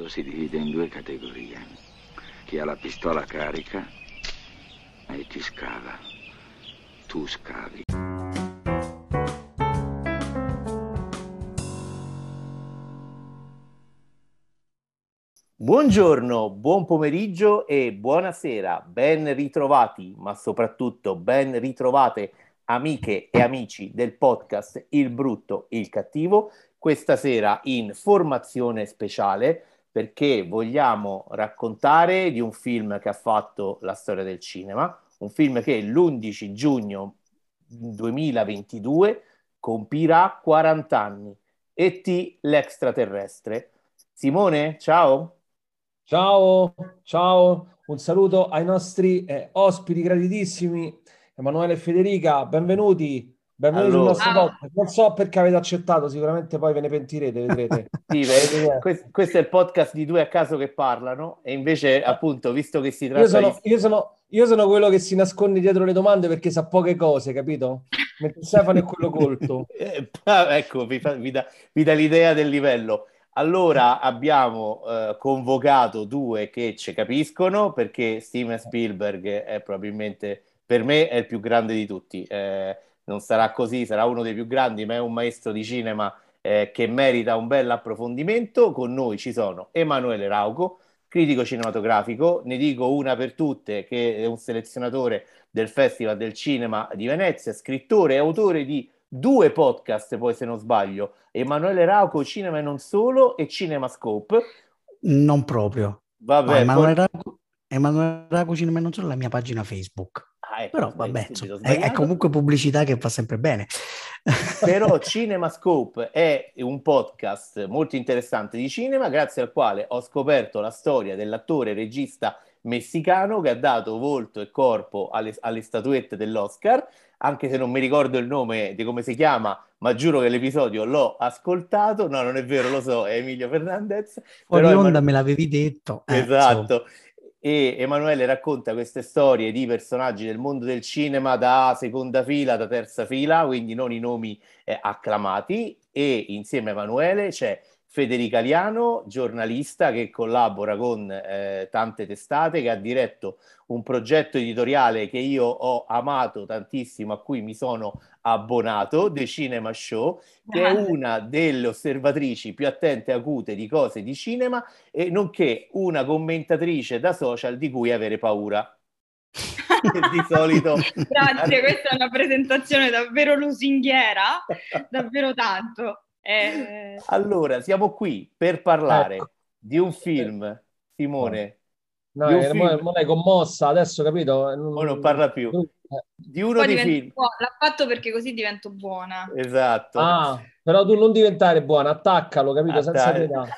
mondo si divide in due categorie. Chi ha la pistola carica e chi scava. Tu scavi. Buongiorno, buon pomeriggio e buonasera, ben ritrovati, ma soprattutto ben ritrovate amiche e amici del podcast Il brutto, il cattivo, questa sera in formazione speciale perché vogliamo raccontare di un film che ha fatto la storia del cinema, un film che l'11 giugno 2022 compirà 40 anni. E.T. l'extraterrestre. Simone, ciao. Ciao, ciao, un saluto ai nostri eh, ospiti graditissimi, Emanuele e Federica, benvenuti. Benvenuti allora. sul nostro podcast. Non so perché avete accettato, sicuramente poi ve ne pentirete, vedrete. sì, questo, questo, è il podcast di due a caso che parlano e invece appunto, visto che si tratta io sono, di... Io sono, io sono quello che si nasconde dietro le domande perché sa poche cose, capito? Mentre Stefano è quello colto. Eh, ecco, vi, fa, vi, dà, vi dà l'idea del livello. Allora abbiamo eh, convocato due che ci capiscono perché Steven Spielberg è probabilmente per me è il più grande di tutti. Eh, non sarà così, sarà uno dei più grandi, ma è un maestro di cinema eh, che merita un bel approfondimento. Con noi ci sono Emanuele Rauco, critico cinematografico, ne dico una per tutte, che è un selezionatore del Festival del Cinema di Venezia, scrittore e autore di due podcast, poi se non sbaglio, Emanuele Rauco, Cinema e non solo, e Cinema Scope. Non proprio. Vabbè, no, Emanuele, poi... Rauco, Emanuele Rauco, Cinema e non solo la mia pagina Facebook. Ah, ecco, Però vabbè, è, è, comunque pubblicità che fa sempre bene. Però CinemaScope è un podcast molto interessante di cinema, grazie al quale ho scoperto la storia dell'attore regista messicano che ha dato volto e corpo alle, alle statuette dell'Oscar, anche se non mi ricordo il nome di come si chiama, ma giuro che l'episodio l'ho ascoltato. No, non è vero, lo so, è Emilio Fernandez. Fuori onda Eman... me l'avevi detto. Eh, esatto. So e Emanuele racconta queste storie di personaggi del mondo del cinema da seconda fila, da terza fila, quindi non i nomi eh, acclamati. E insieme a Emanuele c'è Federica Liano, giornalista che collabora con eh, tante testate, che ha diretto un progetto editoriale che io ho amato tantissimo, a cui mi sono abbonato, The Cinema Show, che è una delle osservatrici più attente e acute di cose di cinema e nonché una commentatrice da social di cui avere paura. di solito. Grazie, questa è una presentazione davvero lusinghiera, davvero tanto. Eh... Allora, siamo qui per parlare ecco. di un film, Simone, No, è, film... non è commossa, adesso capito? Non, non parla più. Di uno dei film. Buona. L'ha fatto perché così divento buona. Esatto. Ah, però tu non diventare buona, attaccalo, capito? Attacca. Senza pietà.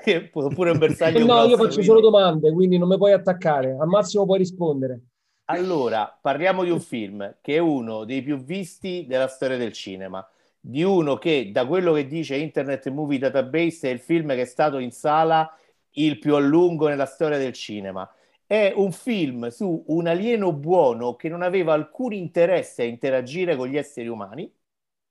Oppure un bersaglio No, grosso, io faccio quindi... solo domande, quindi non mi puoi attaccare. Al massimo puoi rispondere. Allora, parliamo di un film che è uno dei più visti della storia del cinema. Di uno che, da quello che dice Internet Movie Database, è il film che è stato in sala il più a lungo nella storia del cinema. È un film su un alieno buono che non aveva alcun interesse a interagire con gli esseri umani.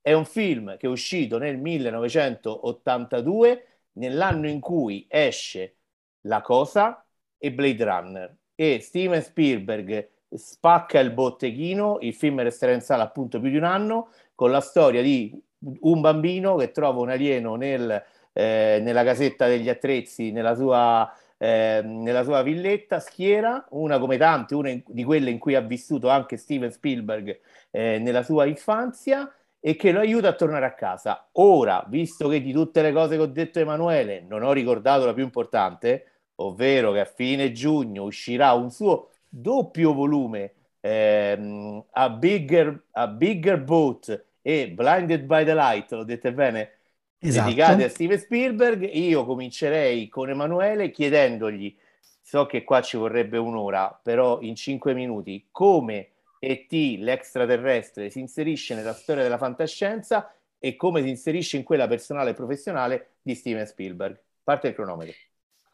È un film che è uscito nel 1982, nell'anno in cui esce La Cosa e Blade Runner. E Steven Spielberg spacca il botteghino, il film resterà in sala appunto più di un anno, con la storia di un bambino che trova un alieno nel eh, nella casetta degli attrezzi, nella sua, eh, nella sua villetta, schiera, una come tante, una in, di quelle in cui ha vissuto anche Steven Spielberg eh, nella sua infanzia e che lo aiuta a tornare a casa. Ora, visto che di tutte le cose che ho detto Emanuele non ho ricordato la più importante, ovvero che a fine giugno uscirà un suo doppio volume ehm, a, bigger, a Bigger Boat e Blinded by the Light, l'ho detto bene? esatto. dedicate a Steven Spielberg. Io comincerei con Emanuele chiedendogli, so che qua ci vorrebbe un'ora, però in cinque minuti, come ET, l'extraterrestre, si inserisce nella storia della fantascienza e come si inserisce in quella personale e professionale di Steven Spielberg. Parte il cronometro.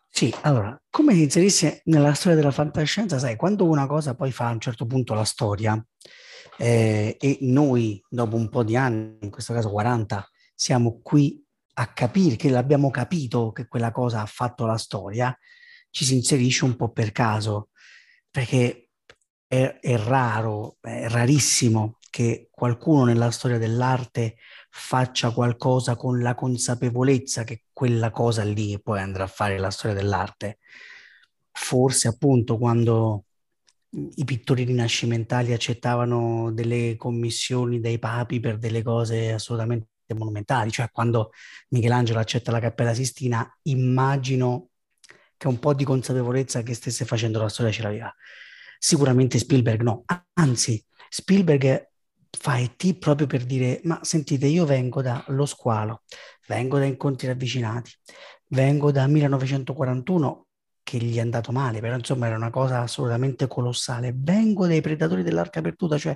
Sì, allora, come si inserisce nella storia della fantascienza? Sai, quando una cosa poi fa a un certo punto la storia eh, e noi dopo un po' di anni, in questo caso 40, siamo qui a capire che l'abbiamo capito che quella cosa ha fatto la storia, ci si inserisce un po' per caso, perché è, è raro, è rarissimo che qualcuno nella storia dell'arte faccia qualcosa con la consapevolezza che quella cosa lì poi andrà a fare la storia dell'arte. Forse appunto quando i pittori rinascimentali accettavano delle commissioni dai papi per delle cose assolutamente monumentali, cioè quando Michelangelo accetta la Cappella Sistina, immagino che un po' di consapevolezza che stesse facendo la storia ce l'aveva. Sicuramente Spielberg no, anzi Spielberg fa ET proprio per dire, ma sentite, io vengo dallo squalo, vengo da incontri ravvicinati, vengo da 1941 che gli è andato male, però insomma era una cosa assolutamente colossale, vengo dai predatori dell'arca perduta, cioè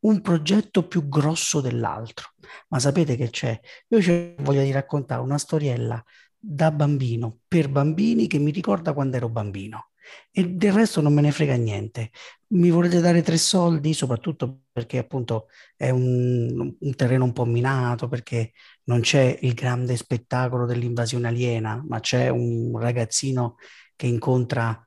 un progetto più grosso dell'altro. Ma sapete che c'è? Io voglio di raccontare una storiella da bambino per bambini che mi ricorda quando ero bambino e del resto non me ne frega niente. Mi volete dare tre soldi, soprattutto perché appunto è un, un terreno un po' minato, perché non c'è il grande spettacolo dell'invasione aliena, ma c'è un ragazzino che incontra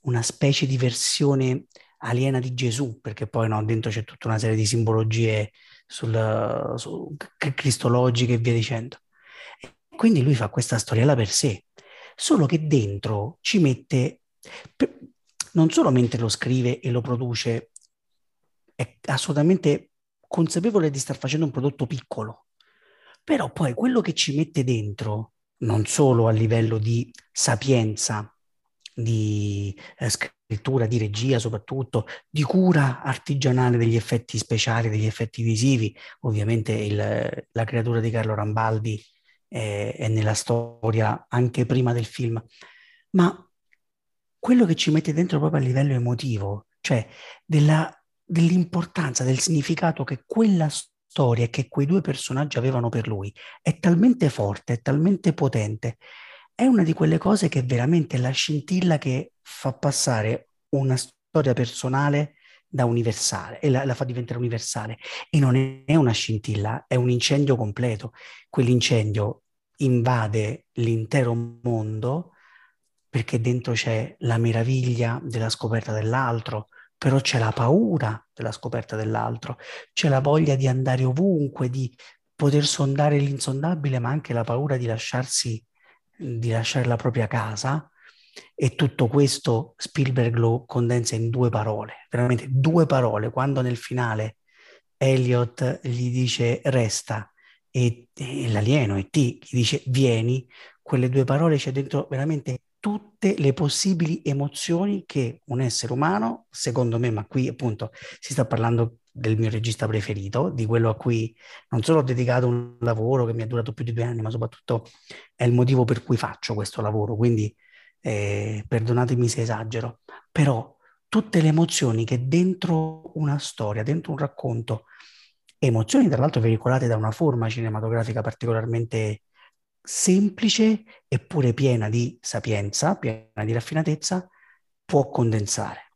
una specie di versione aliena di Gesù, perché poi no, dentro c'è tutta una serie di simbologie sul, su, cristologiche e via dicendo. E quindi lui fa questa storiella per sé, solo che dentro ci mette non solo mentre lo scrive e lo produce, è assolutamente consapevole di star facendo un prodotto piccolo, però poi quello che ci mette dentro, non solo a livello di sapienza, di eh, scrittura, di regia soprattutto, di cura artigianale degli effetti speciali, degli effetti visivi, ovviamente il, la creatura di Carlo Rambaldi è, è nella storia anche prima del film, ma quello che ci mette dentro proprio a livello emotivo, cioè della, dell'importanza, del significato che quella storia che quei due personaggi avevano per lui è talmente forte, è talmente potente, è una di quelle cose che veramente è la scintilla che fa passare una storia personale da universale e la, la, fa diventare universale. E non è una scintilla, è un incendio completo. Quell'incendio invade l'intero mondo perché dentro c'è la meraviglia della scoperta dell'altro, però c'è la paura della scoperta dell'altro, c'è la voglia di andare ovunque, di poter sondare l'insondabile, ma anche la paura di lasciarsi, di lasciare la propria casa. E tutto questo Spielberg lo condensa in due parole, veramente due parole. Quando nel finale Elliot gli dice resta e, e l'alieno e ti gli dice vieni, quelle due parole c'è dentro veramente tutte le possibili emozioni che un essere umano, secondo me, ma qui appunto si sta parlando del mio regista preferito, di quello a cui non solo ho dedicato un lavoro che mi ha durato più di due anni, ma soprattutto è il motivo per cui faccio questo lavoro, quindi eh, perdonatemi se esagero, però tutte le emozioni che dentro una storia, dentro un racconto, emozioni tra l'altro veicolate da una forma cinematografica particolarmente semplice eppure piena di sapienza, piena di raffinatezza, può condensare.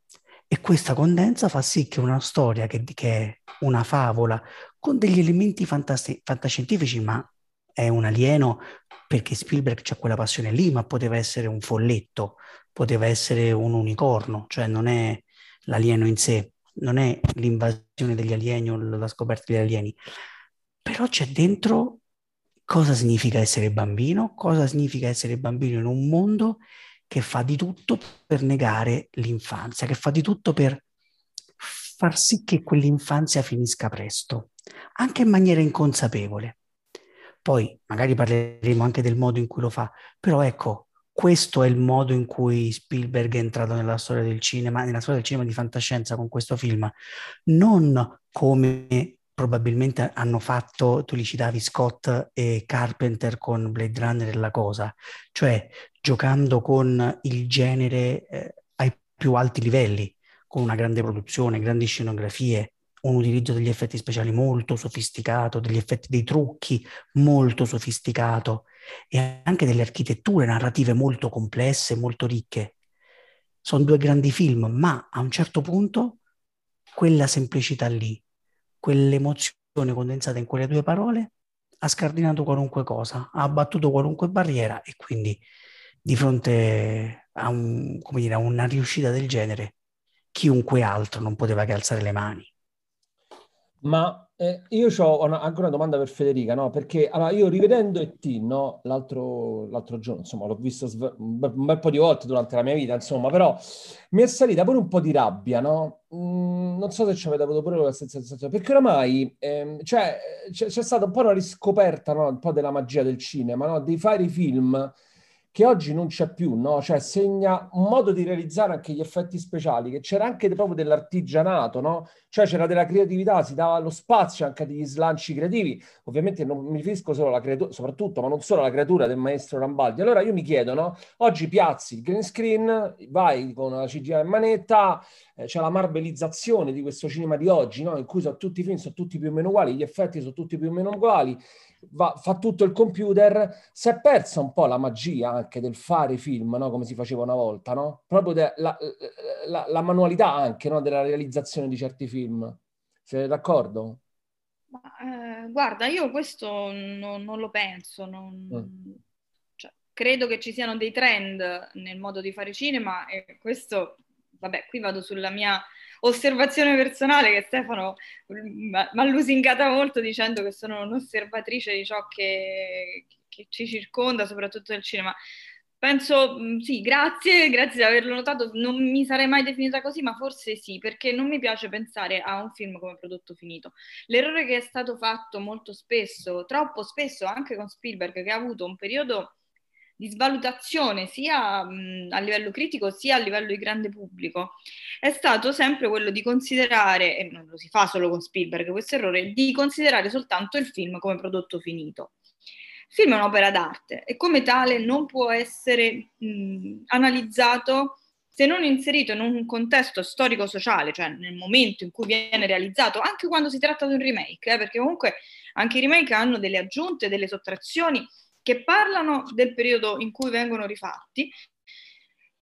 E questa condensa fa sì che una storia che, che è una favola con degli elementi fantasti- fantascientifici, ma è un alieno perché Spielberg c'ha quella passione lì, ma poteva essere un folletto, poteva essere un unicorno, cioè non è l'alieno in sé, non è l'invasione degli alieni o la scoperta degli alieni, però c'è dentro cosa significa essere bambino, cosa significa essere bambino in un mondo che fa di tutto per negare l'infanzia, che fa di tutto per far sì che quell'infanzia finisca presto, anche in maniera inconsapevole. Poi magari parleremo anche del modo in cui lo fa, però ecco, questo è il modo in cui Spielberg è entrato nella storia del cinema, nella storia del cinema di fantascienza con questo film, non come probabilmente hanno fatto, tu li citavi Scott e Carpenter con Blade Runner e la cosa, cioè giocando con il genere eh, ai più alti livelli, con una grande produzione, grandi scenografie, un utilizzo degli effetti speciali molto sofisticato, degli effetti dei trucchi molto sofisticato e anche delle architetture narrative molto complesse, molto ricche. Sono due grandi film, ma a un certo punto quella semplicità lì, quell'emozione condensata in quelle due parole ha scardinato qualunque cosa, ha abbattuto qualunque barriera e quindi di fronte a, un, dire, a una riuscita del genere, chiunque altro non poteva che alzare le mani. Ma eh, io ho una, anche una domanda per Federica, no? Perché allora, io rivedendo E.T., no? L'altro, l'altro giorno, insomma, l'ho visto sve- un, bel, un bel po' di volte durante la mia vita, insomma, però mi è salita pure un po' di rabbia, no? Mm, non so se ci avete avuto pure la stessa sensazione, perché oramai ehm, cioè, c'è, c'è, stata un po' una riscoperta, no? Un po' della magia del cinema, no? Di fare i film che oggi non c'è più, no? Cioè segna un modo di realizzare anche gli effetti speciali, che c'era anche proprio dell'artigianato, no? Cioè c'era della creatività, si dava lo spazio anche agli slanci creativi. Ovviamente non mi riferisco solo alla creatura, soprattutto, ma non solo alla creatura del maestro Rambaldi. Allora io mi chiedo, no? Oggi piazzi il green screen, vai con la CGI in manetta, eh, c'è la marbelizzazione di questo cinema di oggi, no? In cui sono tutti i film, sono tutti più o meno uguali, gli effetti sono tutti più o meno uguali va, fa tutto il computer, si è persa un po' la magia anche del fare film, no? come si faceva una volta, no? proprio de, la, la, la, manualità anche no? della realizzazione di certi film. Siete d'accordo? Ma, eh, guarda, io questo non, non lo penso, non... mm. cioè, credo che ci siano dei trend nel modo di fare cinema e questo, vabbè, qui vado sulla mia osservazione personale che Stefano mi ha lusingata molto dicendo che sono un'osservatrice di ciò che, che ci circonda, soprattutto del cinema. Penso, sì, grazie, grazie di averlo notato, non mi sarei mai definita così, ma forse sì, perché non mi piace pensare a un film come prodotto finito. L'errore che è stato fatto molto spesso, troppo spesso anche con Spielberg, che ha avuto un periodo di svalutazione sia mh, a livello critico sia a livello di grande pubblico è stato sempre quello di considerare, e non lo si fa solo con Spielberg questo errore, di considerare soltanto il film come prodotto finito. Il film è un'opera d'arte e come tale non può essere mh, analizzato se non inserito in un contesto storico-sociale, cioè nel momento in cui viene realizzato, anche quando si tratta di un remake, eh, perché comunque anche i remake hanno delle aggiunte, delle sottrazioni che parlano del periodo in cui vengono rifatti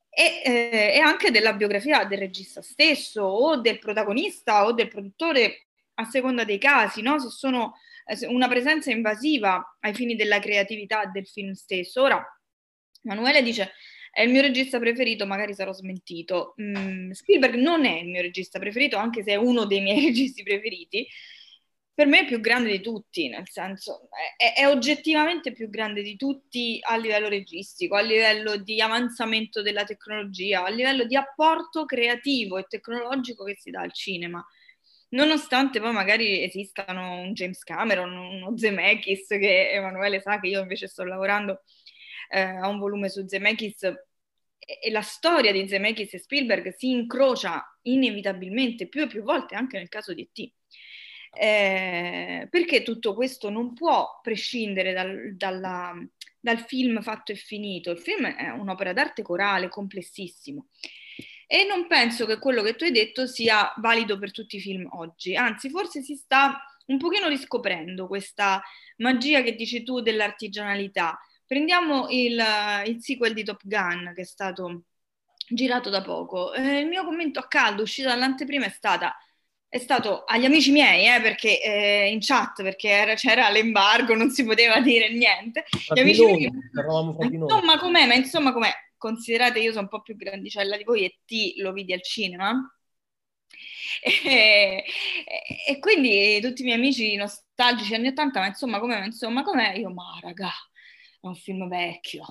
e, eh, e, anche della biografia del regista stesso o del protagonista o del produttore a seconda dei casi, no? se sono eh, una presenza invasiva ai fini della creatività del film stesso. Ora, Emanuele dice è il mio regista preferito, magari sarò smentito. Mm, Spielberg non è il mio regista preferito, anche se è uno dei miei registi preferiti, per me è più grande di tutti, nel senso è, è, oggettivamente più grande di tutti a livello registico, a livello di avanzamento della tecnologia, a livello di apporto creativo e tecnologico che si dà al cinema. Nonostante poi magari esistano un James Cameron, uno Zemeckis, che Emanuele sa che io invece sto lavorando eh, a un volume su Zemeckis e la storia di Zemeckis e Spielberg si incrocia inevitabilmente più e più volte anche nel caso di E.T eh, perché tutto questo non può prescindere dal, dalla, dal film fatto e finito. Il film è un'opera d'arte corale, complessissimo. E non penso che quello che tu hai detto sia valido per tutti i film oggi, anzi forse si sta un pochino riscoprendo questa magia che dici tu dell'artigianalità. Prendiamo il, il sequel di Top Gun che è stato girato da poco. Eh, il mio commento a caldo uscito dall'anteprima è stata è stato agli amici miei, eh, perché eh, in chat, perché era, c'era l'embargo, non si poteva dire niente. Gli amici miei, insomma com'è, ma insomma com'è? Considerate io sono un po' più grandicella di voi e ti lo vidi al cinema. E, e, quindi tutti i miei amici nostalgici anni 80, ma insomma com'è, ma insomma com'è? Io, ma raga, è un film vecchio,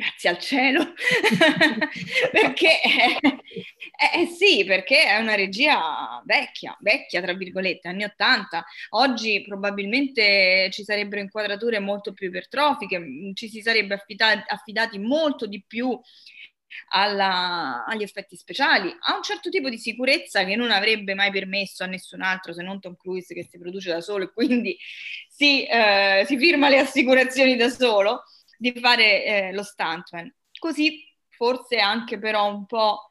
grazie al cielo, perché eh, eh, sì, perché è una regia vecchia, vecchia tra virgolette, anni 80. Oggi probabilmente ci sarebbero inquadrature molto più ipertrofiche, mm, ci si sarebbe affidati, affidati molto di più alla, agli effetti speciali, a un certo tipo di sicurezza che non avrebbe mai permesso a nessun altro se non Tom Cruise che si produce da solo e quindi si, eh, si firma le assicurazioni da solo di fare eh, lo stuntman. Così forse anche però un po'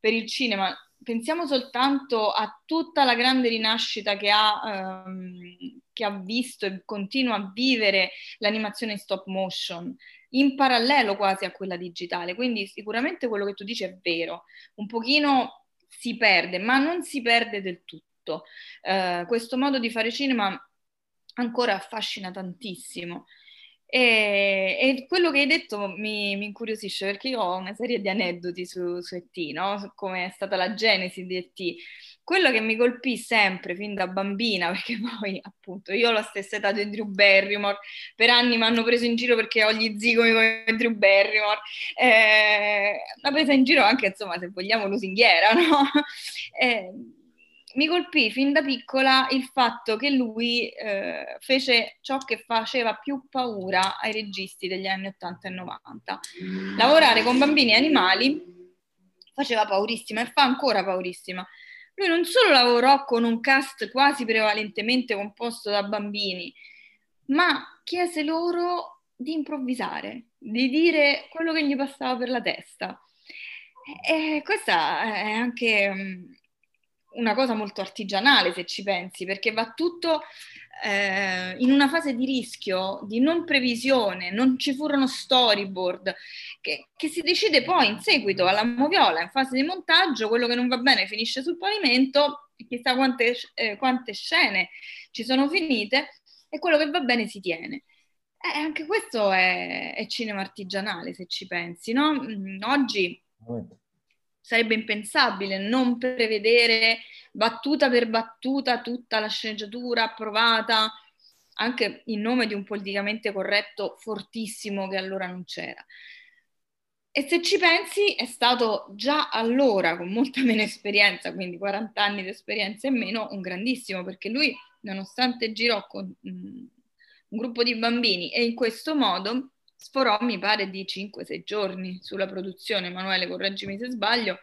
per il cinema. Pensiamo soltanto a tutta la grande rinascita che ha, ehm, che ha visto e continua a vivere l'animazione in stop motion, in parallelo quasi a quella digitale. Quindi sicuramente quello che tu dici è vero. Un pochino si perde, ma non si perde del tutto. Eh, questo modo di fare cinema ancora affascina tantissimo. E, e, quello che hai detto mi, mi, incuriosisce perché io ho una serie di aneddoti su, su ET, no? su come è stata la genesi di ET. Quello che mi colpì sempre fin da bambina, perché poi appunto io ho la stessa età di Drew Barrymore, per anni mi hanno preso in giro perché ho gli zigomi come Drew Barrymore, eh, l'ha presa in giro anche insomma se vogliamo lusinghiera, no? Eh, mi colpì fin da piccola il fatto che lui eh, fece ciò che faceva più paura ai registi degli anni 80 e 90. Lavorare con bambini e animali faceva paurissima e fa ancora paurissima. Lui non solo lavorò con un cast quasi prevalentemente composto da bambini, ma chiese loro di improvvisare, di dire quello che gli passava per la testa. E questa è anche mm, una cosa molto artigianale se ci pensi, perché va tutto eh, in una fase di rischio, di non previsione, non ci furono storyboard, che, che, si decide poi in seguito alla moviola, in fase di montaggio, quello che non va bene finisce sul pavimento, chissà quante, eh, quante scene ci sono finite, e quello che va bene si tiene. Eh, anche questo è, è, cinema artigianale, se ci pensi, no? Mm, oggi sarebbe impensabile non prevedere battuta per battuta tutta la sceneggiatura approvata, anche in nome di un politicamente corretto fortissimo che allora non c'era. E se ci pensi, è stato già allora, con molta meno esperienza, quindi 40 anni di esperienza e meno, un grandissimo, perché lui, nonostante girò con mm, un gruppo di bambini e in questo modo sforò, mi pare, di 5-6 giorni sulla produzione. Emanuele, correggimi se sbaglio,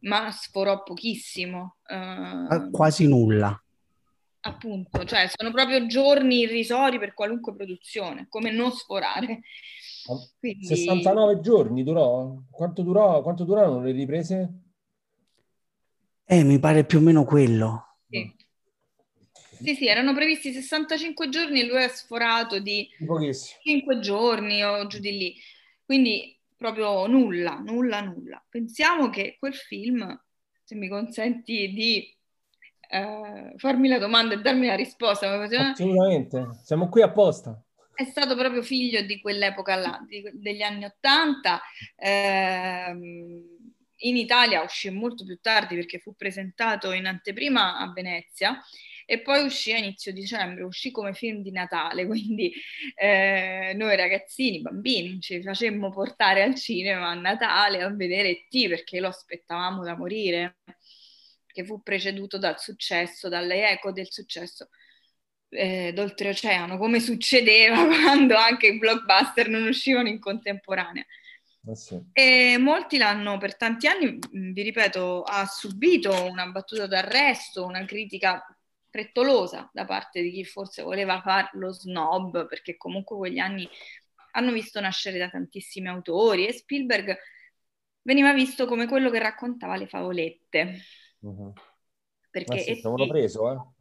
ma sforò pochissimo. Uh, Quasi nulla. Appunto, cioè sono proprio giorni irrisori per qualunque produzione, come non sforare. Quindi... 69 giorni durò? Quanto, durò? quanto durarono le riprese? Eh, mi pare più o meno quello. Sì. Sì, sì, erano previsti 65 giorni e lui ha sforato di Pochissimo. 5 giorni o giù di lì. Quindi proprio nulla, nulla, nulla. Pensiamo che quel film, se mi consenti di eh, farmi la domanda e darmi la risposta, assolutamente, siamo qui apposta. È stato proprio figlio di quell'epoca là, di, degli anni Ottanta. Eh, in Italia uscì molto più tardi perché fu presentato in anteprima a Venezia e poi uscì a inizio dicembre, uscì come film di Natale, quindi eh, noi ragazzini, bambini, ci facemmo portare al cinema a Natale a vedere T perché lo aspettavamo da morire, che fu preceduto dal successo, dalle eco del successo eh, d'oltreoceano, come succedeva quando anche i blockbuster non uscivano in contemporanea. Sì. E molti l'hanno per tanti anni, vi ripeto, ha subito una battuta d'arresto, una critica frettolosa da parte di chi forse voleva farlo snob, perché comunque quegli anni hanno visto nascere da tantissimi autori e Spielberg veniva visto come quello che raccontava le favolette. Uh-huh. Perché sì, sì, preso, eh?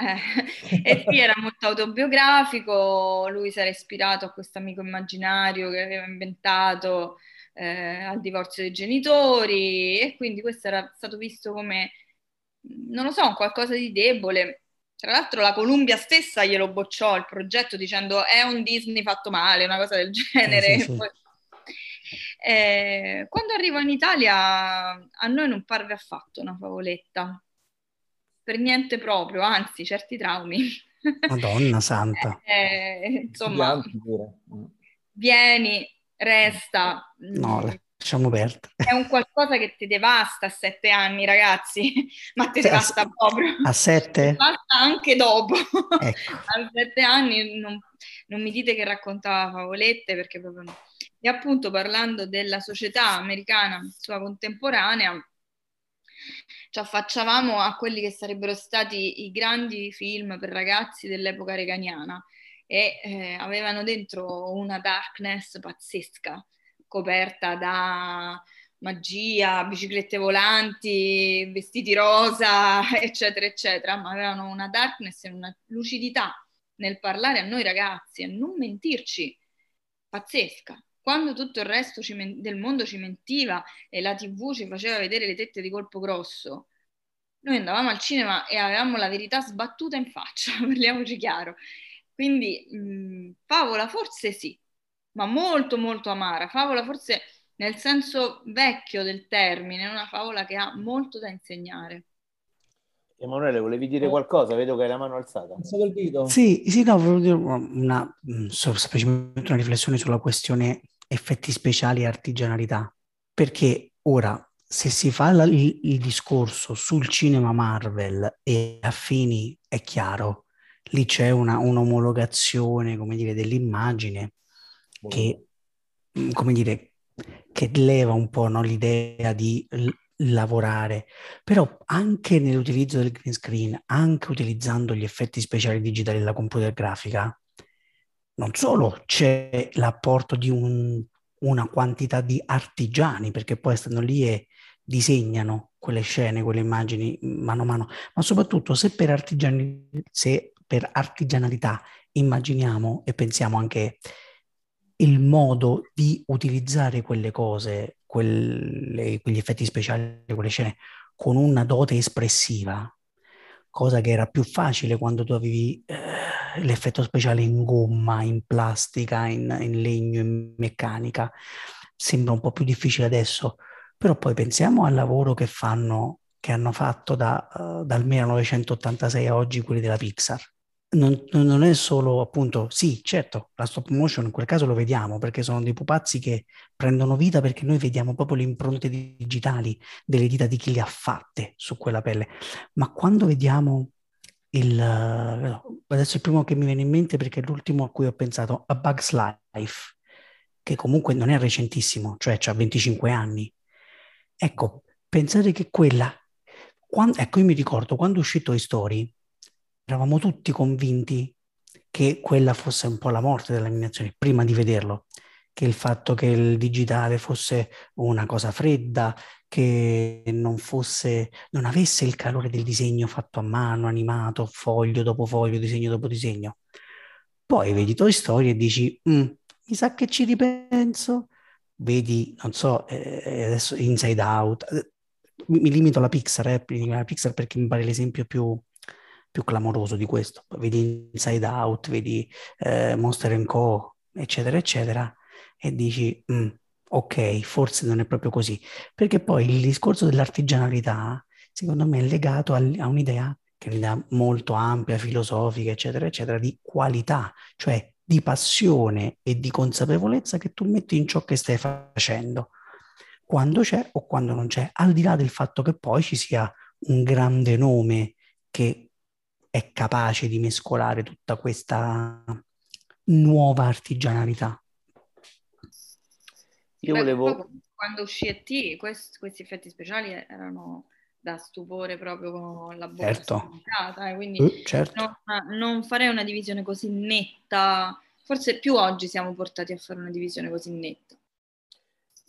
Eh, e sì, era molto autobiografico, lui si era ispirato a questo amico immaginario che aveva inventato eh, al divorzio dei genitori e quindi questo era stato visto come non lo so, un qualcosa di debole. Tra l'altro la Columbia stessa glielo bocciò il progetto dicendo è un Disney fatto male, una cosa del genere. Sì, sì, sì. Eh, quando arrivo in Italia a noi non parve affatto una favoletta, per niente proprio, anzi certi traumi. Madonna santa. Eh, insomma, vieni, resta. No, lasciamo perdere. È un qualcosa che ti devasta a sette anni, ragazzi, ma ti devasta a, proprio. A sette? Devasta anche dopo. Ecco. a sette anni non, non, mi dite che raccontava favolette, perché proprio no. E appunto parlando della società americana sua contemporanea, ci affacciavamo a quelli che sarebbero stati i grandi film per ragazzi dell'epoca reganiana e eh, avevano dentro una darkness pazzesca coperta da magia, biciclette volanti, vestiti rosa, eccetera, eccetera, ma avevano una darkness e una lucidità nel parlare a noi ragazzi, a non mentirci, pazzesca. Quando tutto il resto men- del mondo ci mentiva e la tv ci faceva vedere le tette di colpo grosso, noi andavamo al cinema e avevamo la verità sbattuta in faccia, parliamoci chiaro. Quindi mh, favola forse sì, ma molto molto amara. Favola forse nel senso vecchio del termine, una favola che ha molto da insegnare. Emanuele, volevi dire qualcosa? Vedo che hai la mano alzata. Sì, sì, no, volevo dire una, semplicemente una riflessione sulla questione effetti speciali e artigianalità, perché ora se si fa la, il, il, discorso sul cinema Marvel e affini, è chiaro, lì c'è una, un'omologazione, come dire, dell'immagine che, mm, come dire, che leva un po' no, l'idea di l- lavorare, però anche nell'utilizzo del green screen, anche utilizzando gli effetti speciali digitali della computer grafica, non solo c'è l'apporto di un, una quantità di artigiani, perché poi stanno lì e disegnano quelle scene, quelle immagini mano a mano, ma soprattutto se per, artigiani, se per artigianalità immaginiamo e pensiamo anche il modo di utilizzare quelle cose, quelle, quegli effetti speciali, quelle scene, con una dote espressiva, cosa che era più facile quando tu avevi eh, l'effetto speciale in gomma, in plastica, in, in legno, in meccanica. Sembra un po' più difficile adesso però poi pensiamo al lavoro che fanno, che hanno fatto da, uh, dal 1986 a oggi quelli della Pixar. Non, non, è solo appunto, sì, certo, la stop motion in quel caso lo vediamo perché sono dei pupazzi che prendono vita perché noi vediamo proprio le impronte digitali delle dita di chi le ha fatte su quella pelle. Ma quando vediamo il, adesso il primo che mi viene in mente perché è l'ultimo a cui ho pensato, A Bug's Life, che comunque non è recentissimo, cioè ha 25 anni, Ecco, pensate che quella, quando, ecco io mi ricordo quando uscì Toy Story, eravamo tutti convinti che quella fosse un po' la morte dell'animazione, prima di vederlo, che il fatto che il digitale fosse una cosa fredda, che non fosse, non avesse il calore del disegno fatto a mano, animato, foglio dopo foglio, disegno dopo disegno. Poi vedi Toy Story e dici, mm, mi sa che ci ripenso, vedi, non so, eh, adesso Inside Out, eh, mi limito alla Pixar, eh, alla Pixar perché mi pare l'esempio più, più clamoroso di questo. Vedi Inside Out, vedi eh, Monster Co., eccetera, eccetera, e dici, mm, ok, forse non è proprio così. Perché poi il discorso dell'artigianalità, secondo me, è legato a, a un'idea che è un'idea molto ampia, filosofica, eccetera, eccetera, di qualità, cioè di passione e di consapevolezza che tu metti in ciò che stai facendo, quando c'è o quando non c'è, al di là del fatto che poi ci sia un grande nome che è capace di mescolare tutta questa nuova artigianalità. Io volevo... Quando uscì ET, questi, questi effetti speciali erano da stupore proprio con la bocca certo. eh, quindi uh, certo. non, non, farei una divisione così netta, forse più oggi siamo portati a fare una divisione così netta.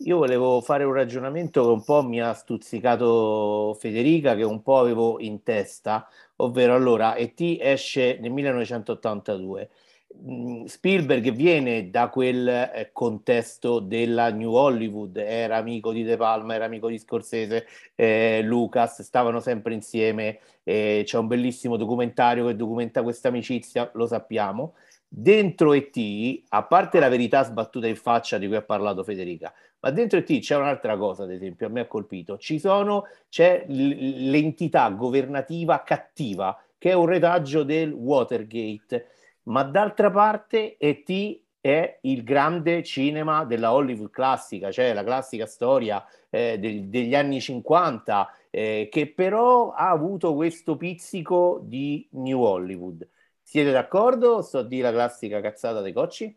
Io volevo fare un ragionamento che un po' mi ha stuzzicato Federica, che un po' avevo in testa, ovvero allora E.T. esce nel 1982 Mm, Spielberg viene da quel eh, contesto della New Hollywood, era amico di De Palma, era amico di Scorsese, eh, Lucas, stavano sempre insieme, eh, c'è un bellissimo documentario che documenta questa amicizia, lo sappiamo. Dentro E.T., a parte la verità sbattuta in faccia di cui ha parlato Federica, ma dentro E.T. c'è un'altra cosa, ad esempio, a me ha colpito, sono, c'è l'entità governativa cattiva, che è un retaggio del Watergate, ma d'altra parte E.T. è il grande cinema della Hollywood classica, cioè la classica storia eh, de- degli anni 50, eh, che però ha avuto questo pizzico di New Hollywood. Siete d'accordo? Sto a dire la classica cazzata dei cocci?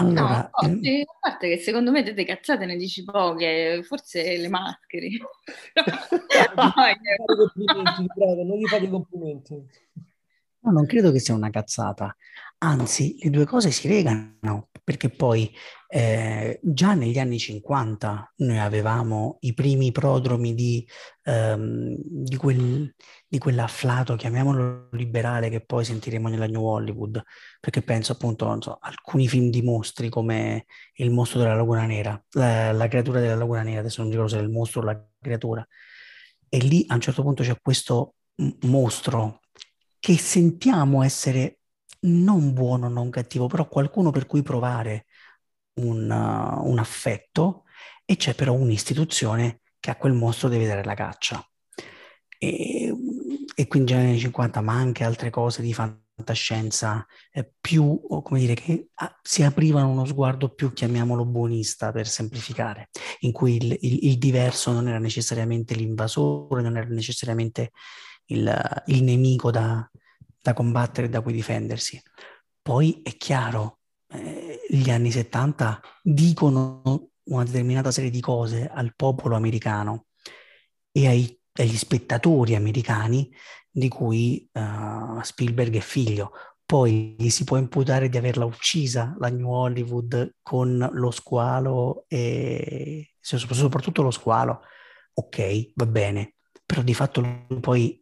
Allora, no, no, ehm... a parte che secondo me delle cazzate ne dici poche, forse le maschere. non gli fate i complimenti. No, non credo che sia una cazzata, anzi le due cose si legano, perché poi eh, già negli anni 50 noi avevamo i primi prodromi di, ehm, di, quel, di quell'afflato, chiamiamolo liberale, che poi sentiremo nella New Hollywood, perché penso appunto so, alcuni film di mostri come Il mostro della Laguna Nera, la, la creatura della Laguna Nera, adesso non ricordo se è il mostro o la creatura, e lì a un certo punto c'è questo mostro che sentiamo essere non buono, non cattivo, però qualcuno per cui provare un, uh, un affetto e c'è però un'istituzione che a quel mostro deve dare la caccia. E, e quindi negli anni 50, ma anche altre cose di fantascienza eh, più, come dire, che ah, si aprivano uno sguardo più, chiamiamolo buonista per semplificare, in cui il, il, il diverso non era necessariamente l'invasore, non era necessariamente il, il nemico da, da combattere e da cui difendersi. Poi è chiaro, eh, gli anni 70 dicono una determinata serie di cose al popolo americano e ai, agli spettatori americani di cui uh, Spielberg è figlio. Poi gli si può imputare di averla uccisa la New Hollywood con lo squalo e soprattutto lo squalo. Ok, va bene, però di fatto lui poi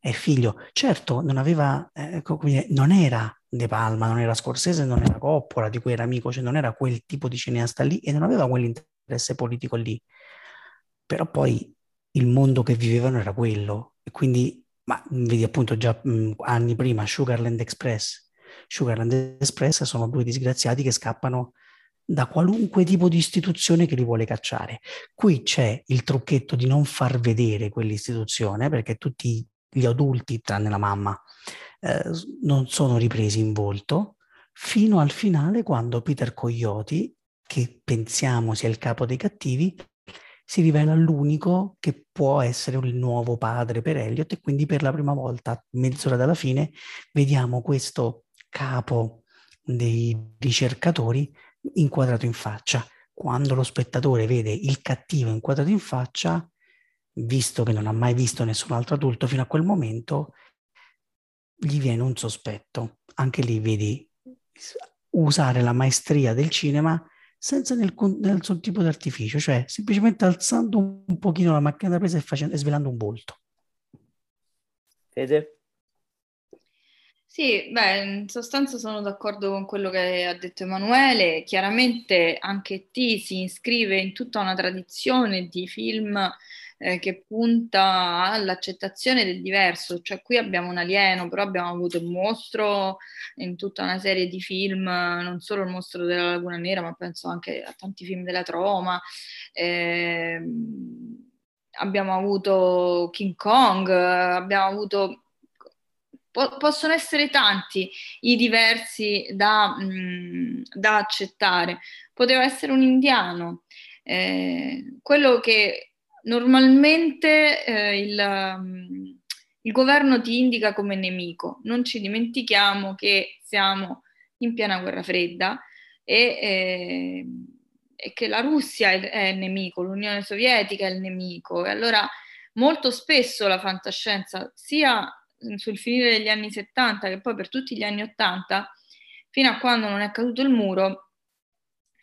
è figlio. Certo, non aveva, eh, non era De Palma, non era Scorsese, non era Coppola, di cui era amico, cioè non era quel tipo di cineasta lì e non aveva quell'interesse politico lì. Però poi il mondo che vivevano era quello e quindi, ma vedi appunto già mh, anni prima, Sugarland Express. Sugarland Express sono due disgraziati che scappano da qualunque tipo di istituzione che li vuole cacciare. Qui c'è il trucchetto di non far vedere quell'istituzione perché tutti gli adulti, tranne la mamma, eh, non sono ripresi in volto fino al finale quando Peter Coyote, che pensiamo sia il capo dei cattivi, si rivela l'unico che può essere il nuovo padre per Elliot e quindi per la prima volta, mezz'ora dalla fine, vediamo questo capo dei ricercatori inquadrato in faccia. Quando lo spettatore vede il cattivo inquadrato in faccia, visto che non ha mai visto nessun altro adulto fino a quel momento, gli viene un sospetto. Anche lì vedi usare la maestria del cinema senza nessun tipo di artificio, cioè semplicemente alzando un pochino la macchina da presa e, facendo, e svelando un volto. Fede? Sì, beh, in sostanza sono d'accordo con quello che ha detto Emanuele. Chiaramente anche T si iscrive in tutta una tradizione di film eh, che punta all'accettazione del diverso, cioè qui abbiamo un alieno, però abbiamo avuto il mostro in tutta una serie di film, non solo il mostro della Laguna Nera, ma penso anche a tanti film della Troma. Eh, abbiamo avuto King Kong, abbiamo avuto po- possono essere tanti i diversi da, mh, mm, da accettare. Poteva essere un indiano. Eh, quello che normalmente eh, il, um, il, governo ti indica come nemico. Non ci dimentichiamo che siamo in piena guerra fredda e, eh, e che la Russia è, è, il nemico, l'Unione Sovietica è il nemico. E allora molto spesso la fantascienza, sia sul finire degli anni 70 che poi per tutti gli anni 80, fino a quando non è caduto il muro,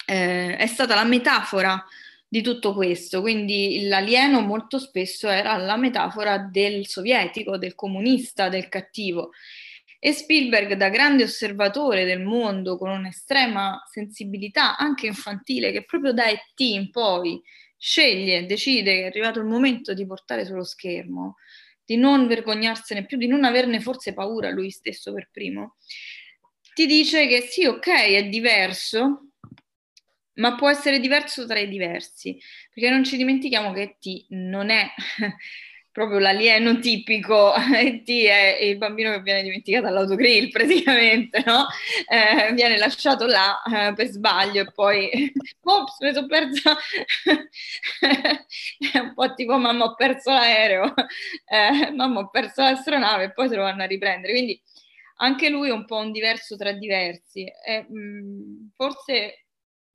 eh, è stata la metafora di tutto questo. Quindi l'alieno molto spesso era la metafora del sovietico, del comunista, del cattivo. E Spielberg, da grande osservatore del mondo, con un'estrema sensibilità anche infantile, che proprio da E.T. in poi sceglie, decide che è arrivato il momento di portare sullo schermo, di non vergognarsene più, di non averne forse paura lui stesso per primo, ti dice che sì, ok, è diverso, ma può essere diverso tra i diversi, perché non ci dimentichiamo che T non è proprio l'alieno tipico, T è il bambino che viene dimenticato all'autogrill praticamente, no? Eh, viene lasciato là eh, per sbaglio e poi, ops, mi sono persa, è un po' tipo mamma ho perso l'aereo, eh, mamma ho perso l'astronave e poi se lo vanno a riprendere, quindi anche lui è un po' un diverso tra diversi, e, mh, mm, forse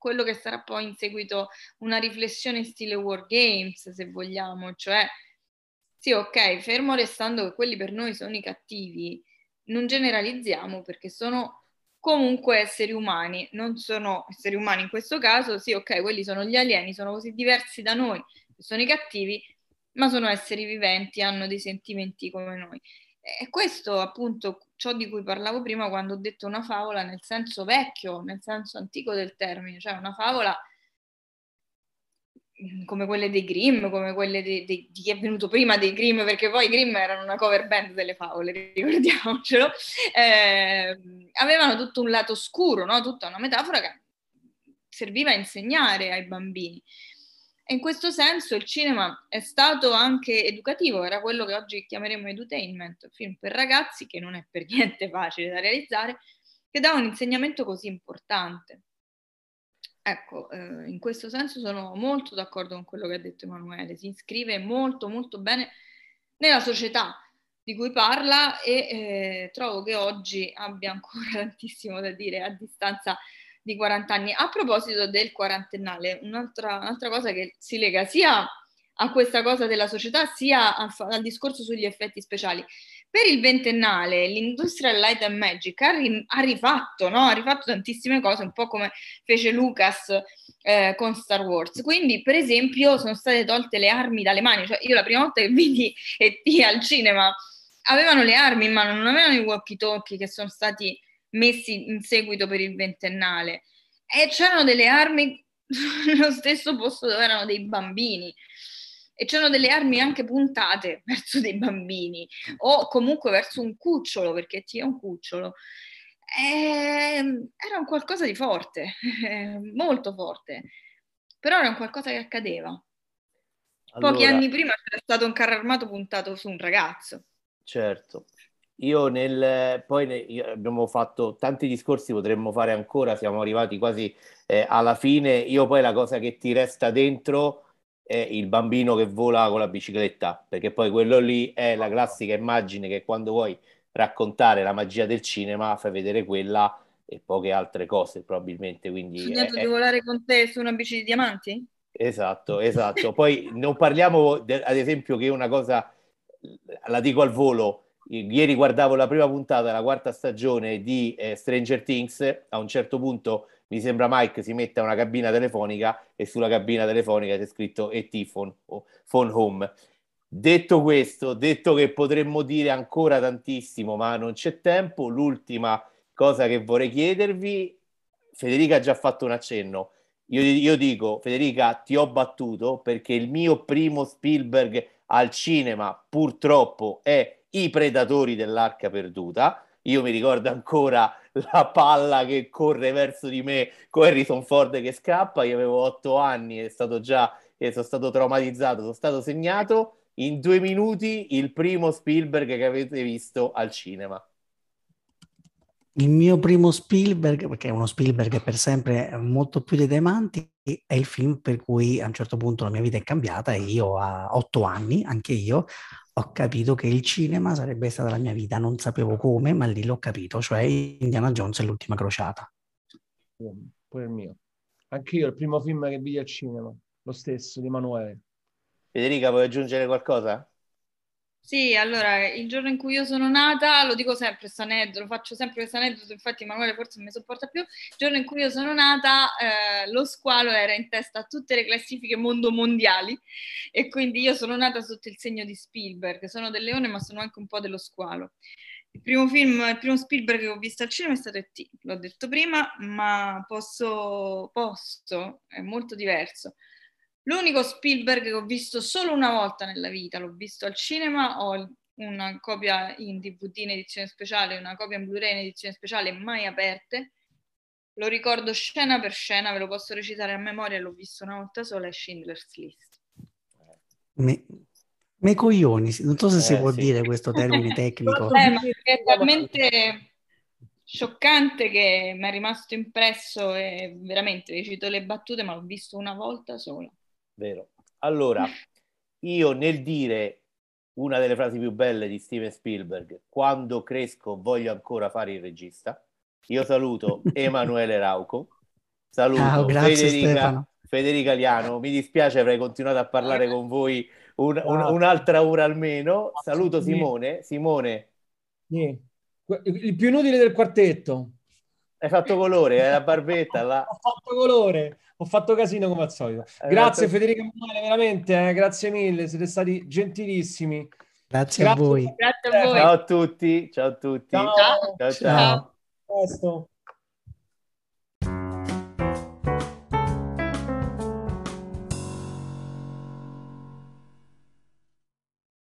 quello che sarà poi in seguito una riflessione in stile War Games, se vogliamo, cioè sì, ok, fermo restando che quelli per noi sono i cattivi, non generalizziamo perché sono comunque esseri umani, non sono esseri umani in questo caso, sì, ok, quelli sono gli alieni, sono così diversi da noi, sono i cattivi, ma sono esseri viventi, hanno dei sentimenti come noi. E questo appunto ciò di cui parlavo prima quando ho detto una favola nel senso vecchio, nel senso antico del termine, cioè una favola come quelle dei Grimm, come quelle di, di, di, chi è venuto prima dei Grimm, perché poi i Grimm erano una cover band delle favole, ricordiamocelo, eh, avevano tutto un lato scuro, no? tutta una metafora che serviva a insegnare ai bambini. In questo senso il cinema è stato anche educativo, era quello che oggi chiameremo edutainment, film per ragazzi, che non è per niente facile da realizzare, che dà un insegnamento così importante. Ecco, eh, in questo senso sono molto d'accordo con quello che ha detto Emanuele, si iscrive molto molto bene nella società di cui parla e eh, trovo che oggi abbia ancora tantissimo da dire a distanza di 40 anni. A proposito del quarantennale, un'altra, un'altra cosa che si lega sia a questa cosa della società sia al, al discorso sugli effetti speciali. Per il ventennale l'Industrial Light and Magic ha, ri- ha rifatto, no? ha rifatto tantissime cose, un po' come fece Lucas eh, con Star Wars. Quindi, per esempio, sono state tolte le armi dalle mani. Cioè, io la prima volta che vidi E.T. al cinema avevano le armi in mano, non avevano i walkie-talkie che sono stati messi in seguito per il ventennale. E c'erano delle armi nello stesso posto dove erano dei bambini e c'erano delle armi anche puntate verso dei bambini o comunque verso un cucciolo, perché ti è un cucciolo. E ehm, era un qualcosa di forte, molto forte, però era un qualcosa che accadeva. Allora, Pochi anni prima c'era stato un carro armato puntato su un ragazzo. Certo. Io nel poi ne, abbiamo fatto tanti discorsi, potremmo fare ancora, siamo arrivati quasi eh, alla fine. Io poi la cosa che ti resta dentro è il bambino che vola con la bicicletta, perché poi quello lì è la classica immagine che quando vuoi raccontare la magia del cinema fai vedere quella e poche altre cose probabilmente. Quindi Ho sognato è, di volare con te su una bici di diamanti? Esatto, esatto. Poi non parliamo, de, ad esempio, che una cosa, la dico al volo, ieri guardavo la prima puntata della quarta stagione di eh, Stranger Things, a un certo punto mi sembra Mike si mette a una cabina telefonica e sulla cabina telefonica c'è scritto ET phone, phone home. Detto questo, detto che potremmo dire ancora tantissimo, ma non c'è tempo, l'ultima cosa che vorrei chiedervi, Federica ha già fatto un accenno. Io, io dico, Federica, ti ho battuto perché il mio primo Spielberg al cinema purtroppo è I Predatori dell'Arca Perduta io mi ricordo ancora la palla che corre verso di me con Harrison Ford che scappa. Io avevo otto anni e stato già, e sono stato traumatizzato, sono stato segnato. In due minuti il primo Spielberg che avete visto al cinema. Il mio primo Spielberg, perché è uno Spielberg per sempre molto più dei diamanti, è il film per cui a un certo punto la mia vita è cambiata e io a otto anni, anche io, ho capito che il cinema sarebbe stata la mia vita, non sapevo come, ma lì l'ho capito, cioè Indiana Jones e l'ultima crociata. Pure il mio. Anche io il primo film che vidi al cinema, lo stesso di Emanuele. Federica, vuoi aggiungere qualcosa? Sì, allora, il giorno in cui io sono nata, lo dico sempre, questo aneddoto, faccio sempre questo aneddoto, infatti Emanuele forse non mi sopporta più, il giorno in cui io sono nata, eh, lo squalo era in testa a tutte le classifiche mondo mondiali e quindi io sono nata sotto il segno di Spielberg, sono del leone ma sono anche un po' dello squalo. Il primo film, il primo Spielberg che ho visto al cinema è stato E.T., l'ho detto prima, ma posso, posso, è molto diverso L'unico Spielberg che ho visto solo una volta nella vita, l'ho visto al cinema, ho una copia in DVD in edizione speciale, una copia in Blu-ray in edizione speciale, mai aperte. Lo ricordo scena per scena, ve lo posso recitare a memoria, l'ho visto una volta sola, è Schindler's List. Me, me coglioni, non so se eh, si può sì. dire questo termine tecnico. Eh, ma è talmente scioccante che mi è rimasto impresso e veramente recito le battute, ma l'ho visto una volta sola. Vero. Allora, io nel dire una delle frasi più belle di Steven Spielberg, quando cresco voglio ancora fare il regista, io saluto Emanuele Rauco, saluto Ciao, Federica, Federica Liano, mi dispiace avrei continuato a parlare con voi un, un, un'altra ora almeno, saluto Simone, Simone. Sì. Il più inutile del quartetto. Hai fatto colore, è la barbetta. La... Ho fatto colore, ho fatto casino come al solito. Grazie fatto... Federica Emanuele, veramente, eh, grazie mille, siete stati gentilissimi. Grazie, grazie a voi. Grazie a voi. Ciao a tutti, ciao a tutti. Ciao. Ciao. ciao. ciao. ciao.